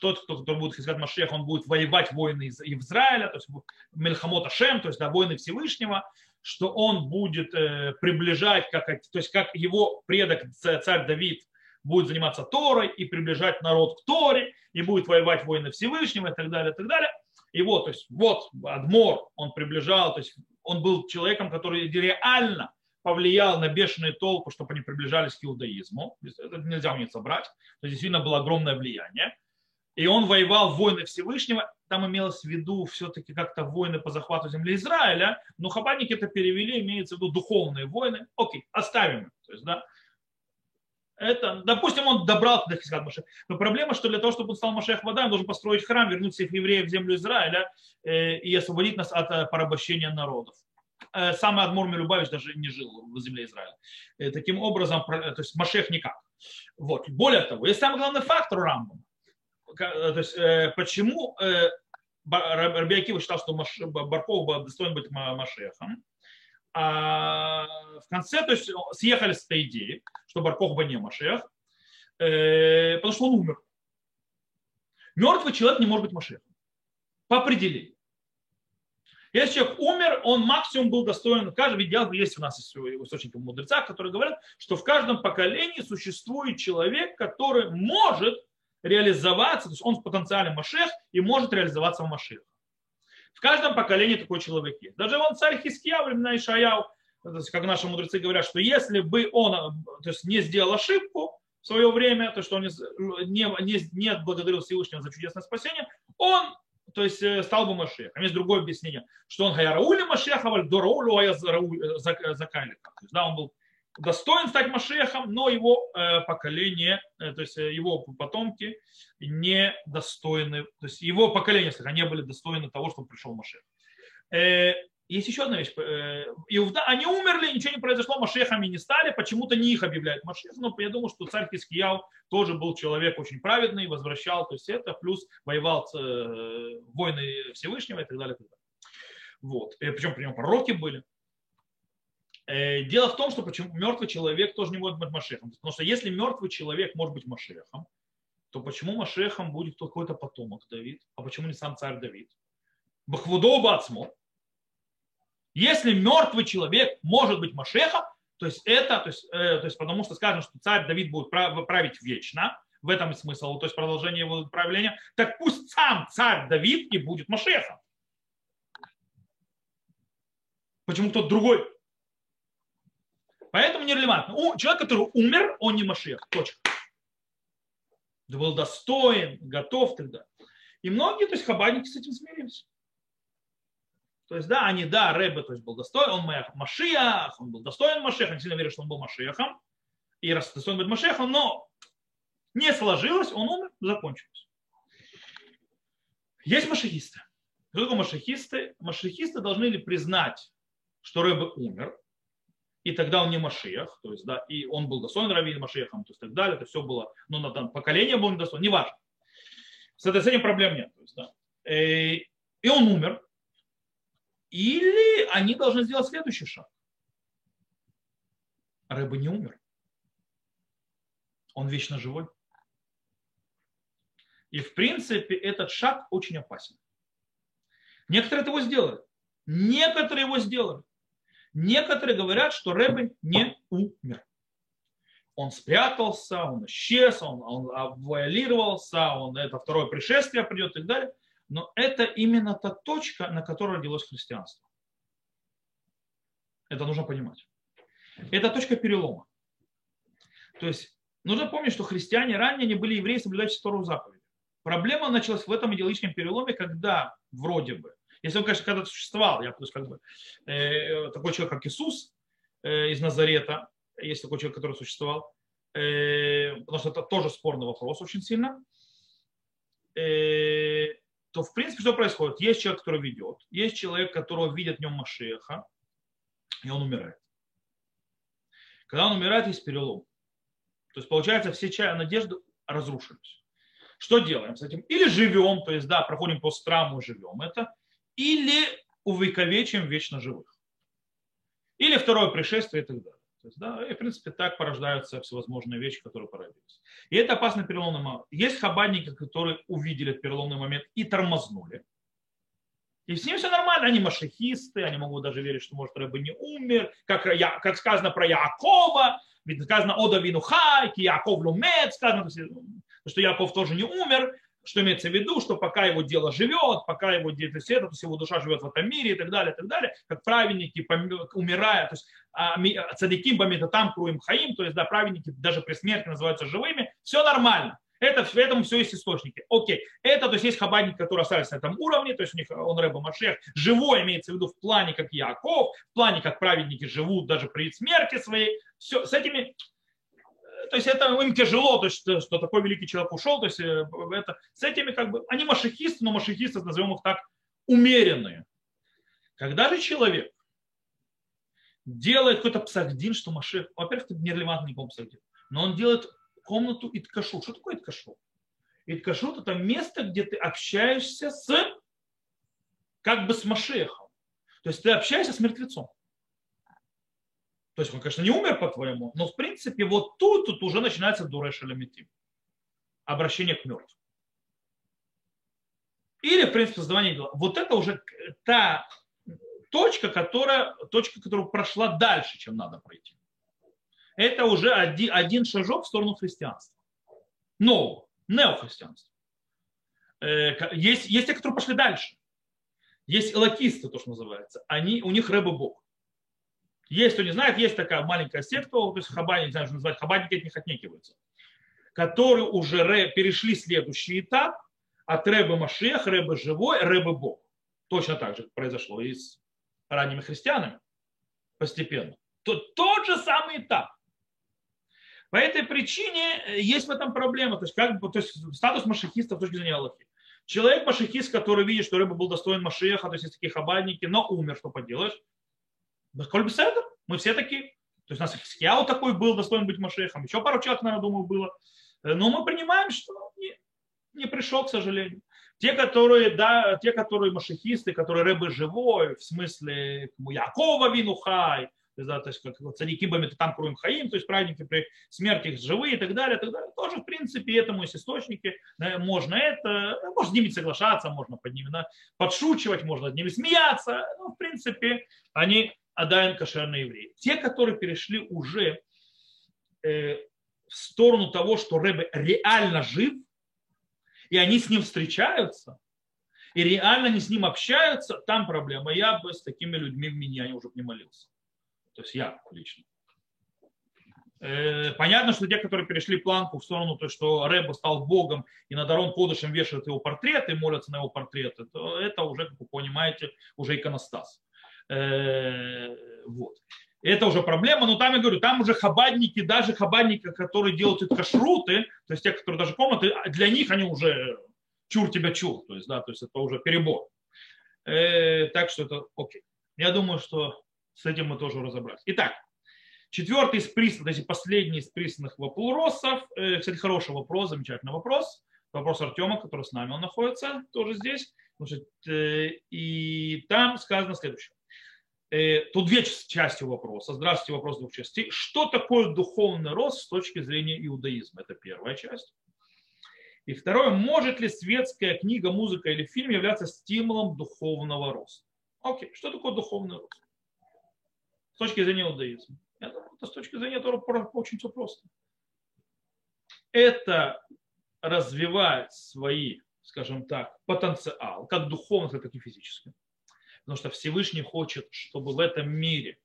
S1: тот, кто, кто будет искать Машех, он будет воевать войны из Израиля, то есть Мельхамот Ашем, то есть да, войны Всевышнего, что он будет э, приближать, как, то есть как его предок царь Давид будет заниматься Торой и приближать народ к Торе, и будет воевать воины Всевышнего и так далее, и так далее. И вот, то есть, вот Адмор, он приближал, то есть он был человеком, который реально повлиял на бешеные толпы, чтобы они приближались к иудаизму. Это нельзя у них собрать. То есть действительно было огромное влияние. И он воевал войны Всевышнего. Там имелось в виду все-таки как-то войны по захвату земли Израиля. Но хабанники это перевели, имеется в виду духовные войны. Окей, оставим. То есть, да, это, допустим, он добрался до Хискат Машех. Но проблема, что для того, чтобы он стал Машех вода, он должен построить храм, вернуть всех евреев в землю Израиля э, и освободить нас от э, порабощения народов. Э, самый Адмур Милюбавич даже не жил в земле Израиля. Э, таким образом, то есть Машех никак. Вот. Более того, есть самый главный фактор Рамбама. То есть, почему Раби Акива считал, что Барков достоин быть Машехом, а в конце, то есть съехали с этой идеи, что Баркохба не Машех, э, потому что он умер. Мертвый человек не может быть Машехом. По определению. Если человек умер, он максимум был достоин, каждый видел, есть у нас источники мудреца, которые говорят, что в каждом поколении существует человек, который может реализоваться, то есть он в потенциале Машех и может реализоваться в Машех. В каждом поколении такой человек есть. Даже он царь Хиския, времена Ишаяу, как наши мудрецы говорят, что если бы он то есть, не сделал ошибку в свое время, то что он не, не, не благодарил Всевышнего за чудесное спасение, он то есть э, стал бы Машехом. Есть другое объяснение, что он Хаяраули Машеха, Дораулю Закалика. То есть, да, он был достоин стать Машехом, но его э, поколение, э, то есть его потомки не достойны, то есть его поколение, если не были достойны того, чтобы пришел Машех. Есть еще одна вещь. Иуда, они умерли, ничего не произошло, Машехами не стали, почему-то не их объявляют Машех. Но я думаю, что царь Хискияу тоже был человек очень праведный, возвращал, то есть это, плюс воевал войны Всевышнего и так далее. И так далее. Вот. И причем при нем пророки были. Э, дело в том, что почему мертвый человек тоже не может быть Машехом. Потому что если мертвый человек может быть Машехом, то почему Машехом будет какой-то потомок Давид? А почему не сам царь Давид? Бахвудо Бацмо. Если мертвый человек может быть Машехом, то есть это, то есть, э, то есть потому что сказано, что царь Давид будет править вечно, в этом смысл, то есть продолжение его правления, так пусть сам царь Давид и будет Машехом. Почему кто-то другой Поэтому нерелевантно. Человек, который умер, он не Машех. Точка. Был достоин, готов тогда. И многие, то есть хабадники с этим смирились. То есть, да, они, да, Рэбе, то есть был достоин, он Машиах, он был достоин Машеха, они сильно верят, что он был Машехом, и раз достоин быть Машехом, но не сложилось, он умер, закончилось. Есть машехисты. Что такое машехисты? Машехисты должны ли признать, что Рэбе умер, и тогда он не Машиях, то есть, да, и он был достоин Равин Машиехом, то есть, так далее, это все было, ну, на там, поколение было недостоин, неважно. С, этой, с этим проблем нет. То есть, да. Э, и он умер, или они должны сделать следующий шаг. Рыба не умер. Он вечно живой. И в принципе этот шаг очень опасен. Некоторые его сделали. Некоторые его сделали. Некоторые говорят, что Рэбе не умер. Он спрятался, он исчез, он, он авуалировался, он, это второе пришествие придет и так далее. Но это именно та точка, на которой родилось христианство. Это нужно понимать. Это точка перелома. То есть нужно помнить, что христиане ранее не были евреи, соблюдающие вторую заповедь. Проблема началась в этом идеологическом переломе, когда вроде бы если он, конечно, когда-то существовал, я, есть, как бы, э, такой человек, как Иисус э, из Назарета, есть такой человек, который существовал, э, потому что это тоже спорный вопрос очень сильно, э, то, в принципе, что происходит? Есть человек, который ведет, есть человек, которого видят в нем Машеха, и он умирает. Когда он умирает, есть перелом. То есть, получается, все надежды разрушились. Что делаем с этим? Или живем, то есть, да, проходим по страму живем это, или увековечим вечно живых. Или второе пришествие и так далее. Есть, да, и, в принципе, так порождаются всевозможные вещи, которые породились. И это опасный переломный момент. Есть хабадники, которые увидели этот переломный момент и тормознули. И с ним все нормально, они машехисты, они могут даже верить, что, может, Рэбе не умер, как, я, как сказано про Якова, ведь сказано о Давину Хайки, Яков Лумет, сказано, что Яков тоже не умер, что имеется в виду, что пока его дело живет, пока его это, то есть его душа живет в этом мире и так далее, и так далее, как праведники, умирая, то есть а, цадиким бамитатам круим хаим, то есть да, праведники даже при смерти называются живыми, все нормально. Это, в этом все есть источники. Окей. Это, то есть есть хабадники, которые остались на этом уровне, то есть у них он Рэба Машех, живой имеется в виду в плане, как Яков, в плане, как праведники живут даже при смерти своей. Все, с этими то есть это им тяжело, то есть, что, что такой великий человек ушел, то есть э, это, с этими как бы, они машихисты, но машихисты, назовем их так, умеренные. Когда же человек делает какой-то псахдин, что Машех, во-первых, это нерелевантный никому псахдин, но он делает комнату Иткашу. Что такое Иткашу? Иткашу – это место, где ты общаешься с, как бы с Машехом. То есть ты общаешься с мертвецом. То есть он, конечно, не умер по-твоему, но в принципе вот тут, тут уже начинается дурэш Обращение к мертвым. Или, в принципе, создавание дела. Вот это уже та точка, которая, точка, которая прошла дальше, чем надо пройти. Это уже один, один шажок в сторону христианства. Нового, неохристианства. Э, есть, есть те, которые пошли дальше. Есть элокисты, то, что называется. Они, у них рыба Бог. Есть, кто не знает, есть такая маленькая секта, то есть хабани, не знаю, что называть, хабаники от них отнекиваются, которые уже перешли следующий этап от Рэбы Машех, Рэбы живой, Рэбы Бог. Точно так же произошло и с ранними христианами постепенно. то тот же самый этап. По этой причине э, есть в этом проблема. То есть, как то есть статус машихиста с точки зрения Аллахи. Человек машихист, который видит, что рыба был достоин Машеха, то есть есть такие хабадники, но умер, что поделаешь. Коль мы все такие. То есть у нас Хискияу такой был, достоин быть Машехом. Еще пару человек, наверное, думаю, было. Э, но мы принимаем, что не, не пришел, к сожалению. Те, которые, да, те, которые машихисты, которые рыбы живой, в смысле Якова Винухай, да, то есть как царики Бамит там Круим Хаим, то есть праздники при смерти их живые и так далее, и так далее. Тоже, в принципе, этому есть источники. Можно это, можно с ними соглашаться, можно под ними да, подшучивать, можно над ними смеяться. Но, в принципе, они Адайн кошерные евреи. Те, которые перешли уже э, в сторону того, что Рэбе реально жив, и они с ним встречаются, и реально они с ним общаются, там проблема. Я бы с такими людьми в меня уже не молился. То есть я лично. Э, понятно, что те, которые перешли планку в сторону, то, что Рэба стал Богом, и на Дарон Кодышем вешают его портрет и молятся на его портреты, то это уже, как вы понимаете, уже иконостас. Э, вот. Это уже проблема, но там я говорю, там уже хабадники, даже хабадники, которые делают эти кашруты, то есть те, которые даже комнаты, для них они уже чур тебя чур, то есть, да, то есть это уже перебор. Э, так что это окей. Я думаю, что с этим мы тоже разобрались. Итак, четвертый из присланных, то есть последний из присланных вопросов, э, кстати, хороший вопрос, замечательный вопрос, вопрос Артема, который с нами он находится, тоже здесь. Значит, э, и там сказано следующее. Э, тут две части вопроса. Здравствуйте, вопрос двух частей. Что такое духовный рост с точки зрения иудаизма? Это первая часть. И второе, может ли светская книга, музыка или фильм являться стимулом духовного роста? Окей, что такое духовный рост? С точки зрения иудаизма. Я это с точки зрения Тора очень все просто. Это развивает свои, скажем так, потенциал, как духовно, так и физически. Потому что Всевышний хочет, чтобы в этом мире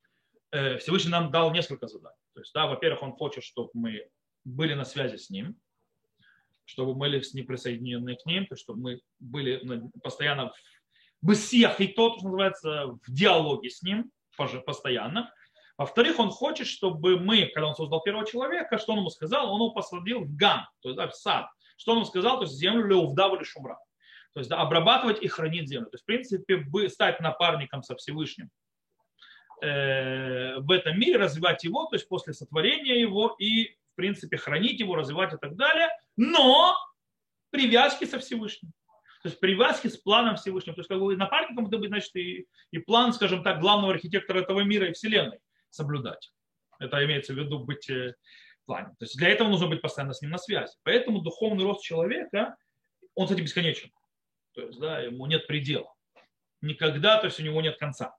S1: э, Всевышний нам дал несколько заданий. То есть, да, во-первых, он хочет, чтобы мы были на связи с ним, чтобы мы были с ним присоединены к ним, то есть, чтобы мы были постоянно в бысиях и то, что называется, в диалоге с ним постоянно. Во-вторых, он хочет, чтобы мы, когда он создал первого человека, что он ему сказал? Он его посадил в ган, то есть да, в сад. Что он ему сказал? То есть землю леувдав или шумра то есть да, обрабатывать и хранить землю. То есть, в принципе, стать напарником со Всевышним э, в этом мире, развивать его, то есть после сотворения его и, в принципе, хранить его, развивать и так далее, но привязки со Всевышним. То есть привязки с планом Всевышнего. То есть как бы напарником это будет, значит, и, и план, скажем так, главного архитектора этого мира и Вселенной соблюдать. Это имеется в виду быть э, в плане. То есть для этого нужно быть постоянно с ним на связи. Поэтому духовный рост человека, он, кстати, бесконечен. То есть, да, ему нет предела. Никогда, то есть у него нет конца.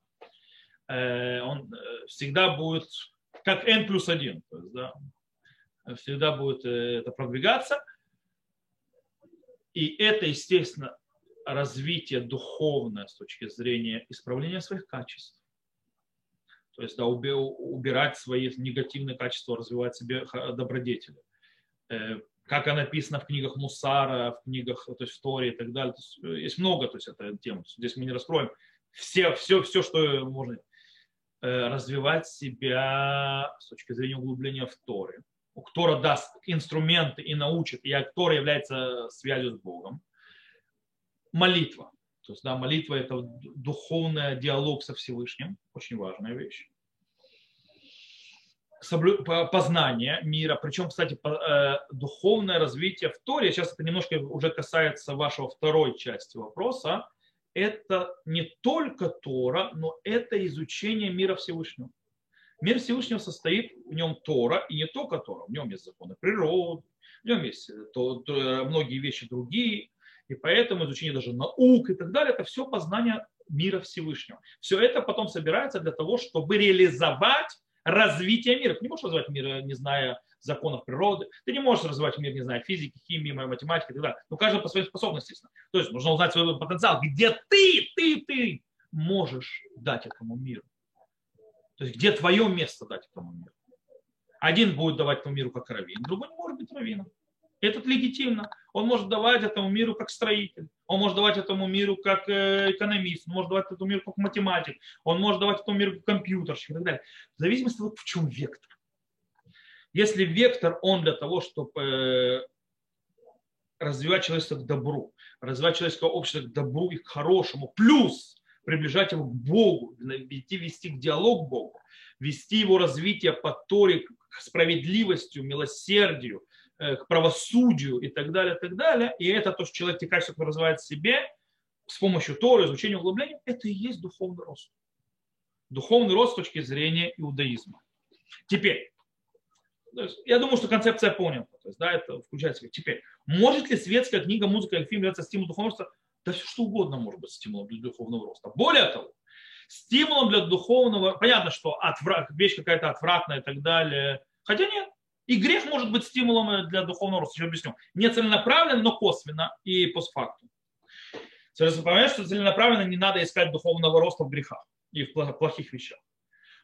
S1: Э, он э, всегда будет как n плюс 1. То есть, да, всегда будет э, это продвигаться. И это, естественно, развитие духовное с точки зрения исправления своих качеств. То есть да, убирать свои негативные качества, развивать себе добродетели как она написана в книгах Мусара, в книгах, то есть в Торе и так далее. Есть, э, есть много, то есть это тем. Здесь мы не раскроем все, все, все, что можно э, развивать себя с точки зрения углубления в Торе. У Тора даст инструменты и научит, и Тора является связью с Богом. Молитва. То есть, да, молитва – это духовный диалог со Всевышним, очень важная вещь. Познание мира, причем, кстати, э, духовное развитие в Торе, сейчас это немножко уже касается вашего второй части вопроса, это не только Тора, но это изучение мира Всевышнего. Мир Всевышнего состоит в нем Тора, и не только Тора, в нем есть законы природы, в нем есть то, то, многие вещи другие, и поэтому изучение даже наук и так далее, это все познание мира Всевышнего. Все это потом собирается для того, чтобы реализовать развития мира. Ты не можешь развивать мир, не зная законов природы. Ты не можешь развивать мир, не зная физики, химии, математики и так далее. Но каждый по своей способности, естественно. То есть нужно узнать свой потенциал, где ты, ты, ты можешь дать этому миру. То есть где твое место дать этому миру. Один будет давать этому миру как раввин, другой не может быть раввином. Этот легитимно. Он может давать этому миру как строитель. Он может давать этому миру как э, экономист, он может давать этому миру как математик, он может давать этому миру как компьютерщик и так далее. В зависимости от того, в чем вектор. Если вектор, он для того, чтобы э, развивать человечество к добру, развивать человеческое общество к добру и к хорошему, плюс приближать его к Богу, вести, вести к диалог к Богу, вести его развитие по Торе к справедливости, милосердию, к правосудию и так далее, и так далее. И это то, что человек те качества развивает в себе с помощью Торы, изучения, углубления, это и есть духовный рост. Духовный рост с точки зрения иудаизма. Теперь, я думаю, что концепция понята. То есть, да, это включается. Теперь, может ли светская книга, музыка или фильм являться стимулом духовного роста? Да все что угодно может быть стимулом для духовного роста. Более того, стимулом для духовного, понятно, что отврат, вещь какая-то отвратная и так далее. Хотя нет. И грех может быть стимулом для духовного роста. Сейчас объясню. Не целенаправленно, но косвенно и постфактум. Понятно, что целенаправленно не надо искать духовного роста в грехах и в плохих вещах.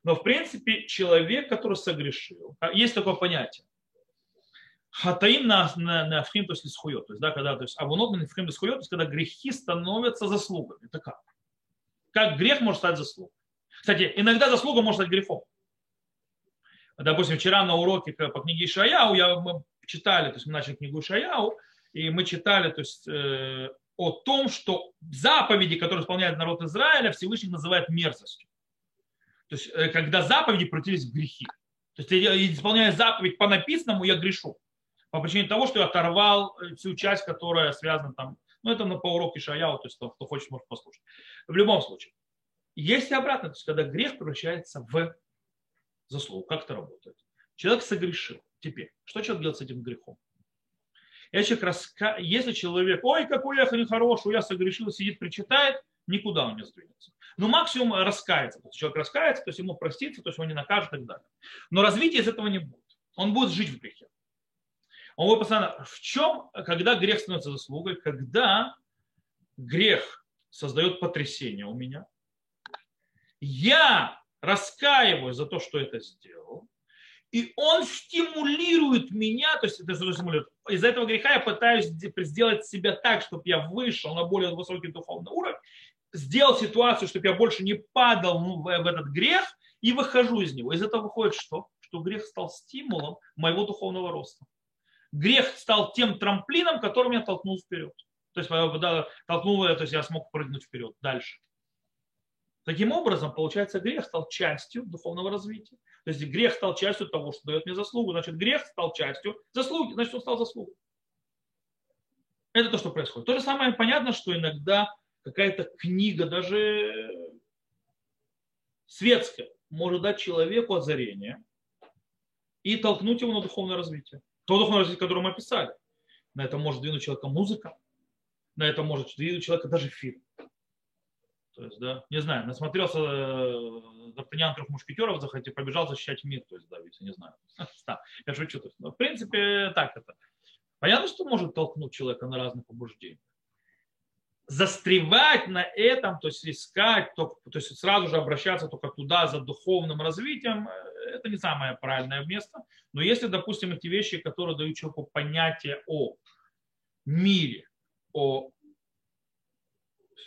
S1: Но, в принципе, человек, который согрешил, а, есть такое понятие. Хатаим на, на, на то есть лисхует. То есть, да, когда, то есть, абунот на вхим лисхует, то есть, когда грехи становятся заслугами. Это как? Как грех может стать заслугой? Кстати, иногда заслуга может стать грехом. Допустим, вчера на уроке по книге Ишаяу я, мы читали, то есть мы начали книгу Ишаяу, и мы читали то есть, э, о том, что заповеди, которые исполняет народ Израиля, Всевышний называет мерзостью. То есть, э, когда заповеди противились грехи. То есть, я исполняя заповедь по написанному, я грешу. По причине того, что я оторвал э, всю часть, которая связана там, ну, это по уроке Шаяу, то есть, кто, кто хочет, может послушать. В любом случае. Есть и обратно, то есть, когда грех превращается в заслугу. Как это работает? Человек согрешил. Теперь, что человек делает с этим грехом? Если человек, раска... Если человек, ой, какой я нехороший, я согрешил, сидит, причитает, никуда он не сдвинется. Но максимум раскается. То есть человек раскается, то есть ему простится, то есть его не накажет и так далее. Но развития из этого не будет. Он будет жить в грехе. Он будет постоянно... В чем, когда грех становится заслугой? Когда грех создает потрясение у меня. Я раскаиваюсь за то, что это сделал. И он стимулирует меня, то есть это стимулирует. Из-за этого греха я пытаюсь сделать себя так, чтобы я вышел на более высокий духовный уровень сделал ситуацию, чтобы я больше не падал в, этот грех и выхожу из него. Из этого выходит что? Что грех стал стимулом моего духовного роста. Грех стал тем трамплином, который меня толкнул вперед. То есть, да, толкнул, то есть я смог прыгнуть вперед дальше. Таким образом, получается, грех стал частью духовного развития. То есть грех стал частью того, что дает мне заслугу. Значит, грех стал частью заслуги, значит, он стал заслугой. Это то, что происходит. То же самое понятно, что иногда какая-то книга, даже светская, может дать человеку озарение и толкнуть его на духовное развитие. То духовное развитие, которое мы описали. На это может двинуть человека музыка, на это может двинуть человека даже фильм. То есть, да, не знаю, насмотрелся э, Д'Артаньян трех мушкетеров, захотел, побежал защищать мир, то есть, да, ведь, не знаю. Я шучу. То есть, но, в принципе, так это. Понятно, что может толкнуть человека на разных побуждениях застревать на этом, то есть искать, то, то есть сразу же обращаться только туда за духовным развитием, э, это не самое правильное место. Но если, допустим, эти вещи, которые дают человеку понятие о мире, о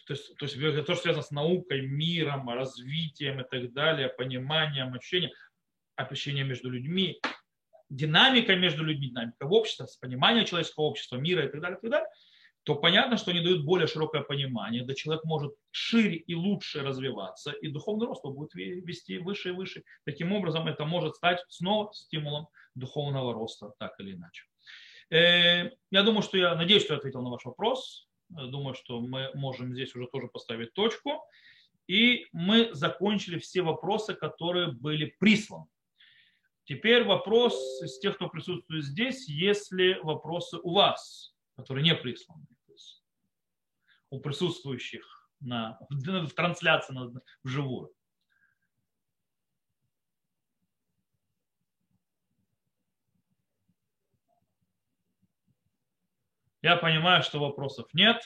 S1: то есть, то, есть, то, что связано с наукой, миром, развитием и так далее, пониманием, общением, общением между людьми, динамика между людьми, динамика в обществе, понимание человеческого общества, мира и так далее, и так далее – то понятно, что они дают более широкое понимание, да человек может шире и лучше развиваться, и духовный рост будет вести выше и выше. Таким образом, это может стать снова стимулом духовного роста, так или иначе. Э, я думаю, что я надеюсь, что я ответил на ваш вопрос. Думаю, что мы можем здесь уже тоже поставить точку. И мы закончили все вопросы, которые были присланы. Теперь вопрос из тех, кто присутствует здесь, если вопросы у вас которые не присланы. у присутствующих на, в трансляции на, вживую. Я понимаю, что вопросов нет.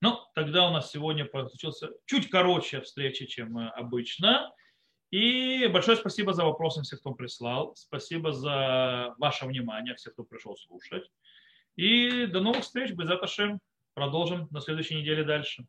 S1: Ну, тогда у нас сегодня получился чуть короче встреча, чем обычно. И большое спасибо за вопросы всех, кто прислал. Спасибо за ваше внимание, всех, кто пришел слушать. И до новых встреч, без. Продолжим на следующей неделе дальше.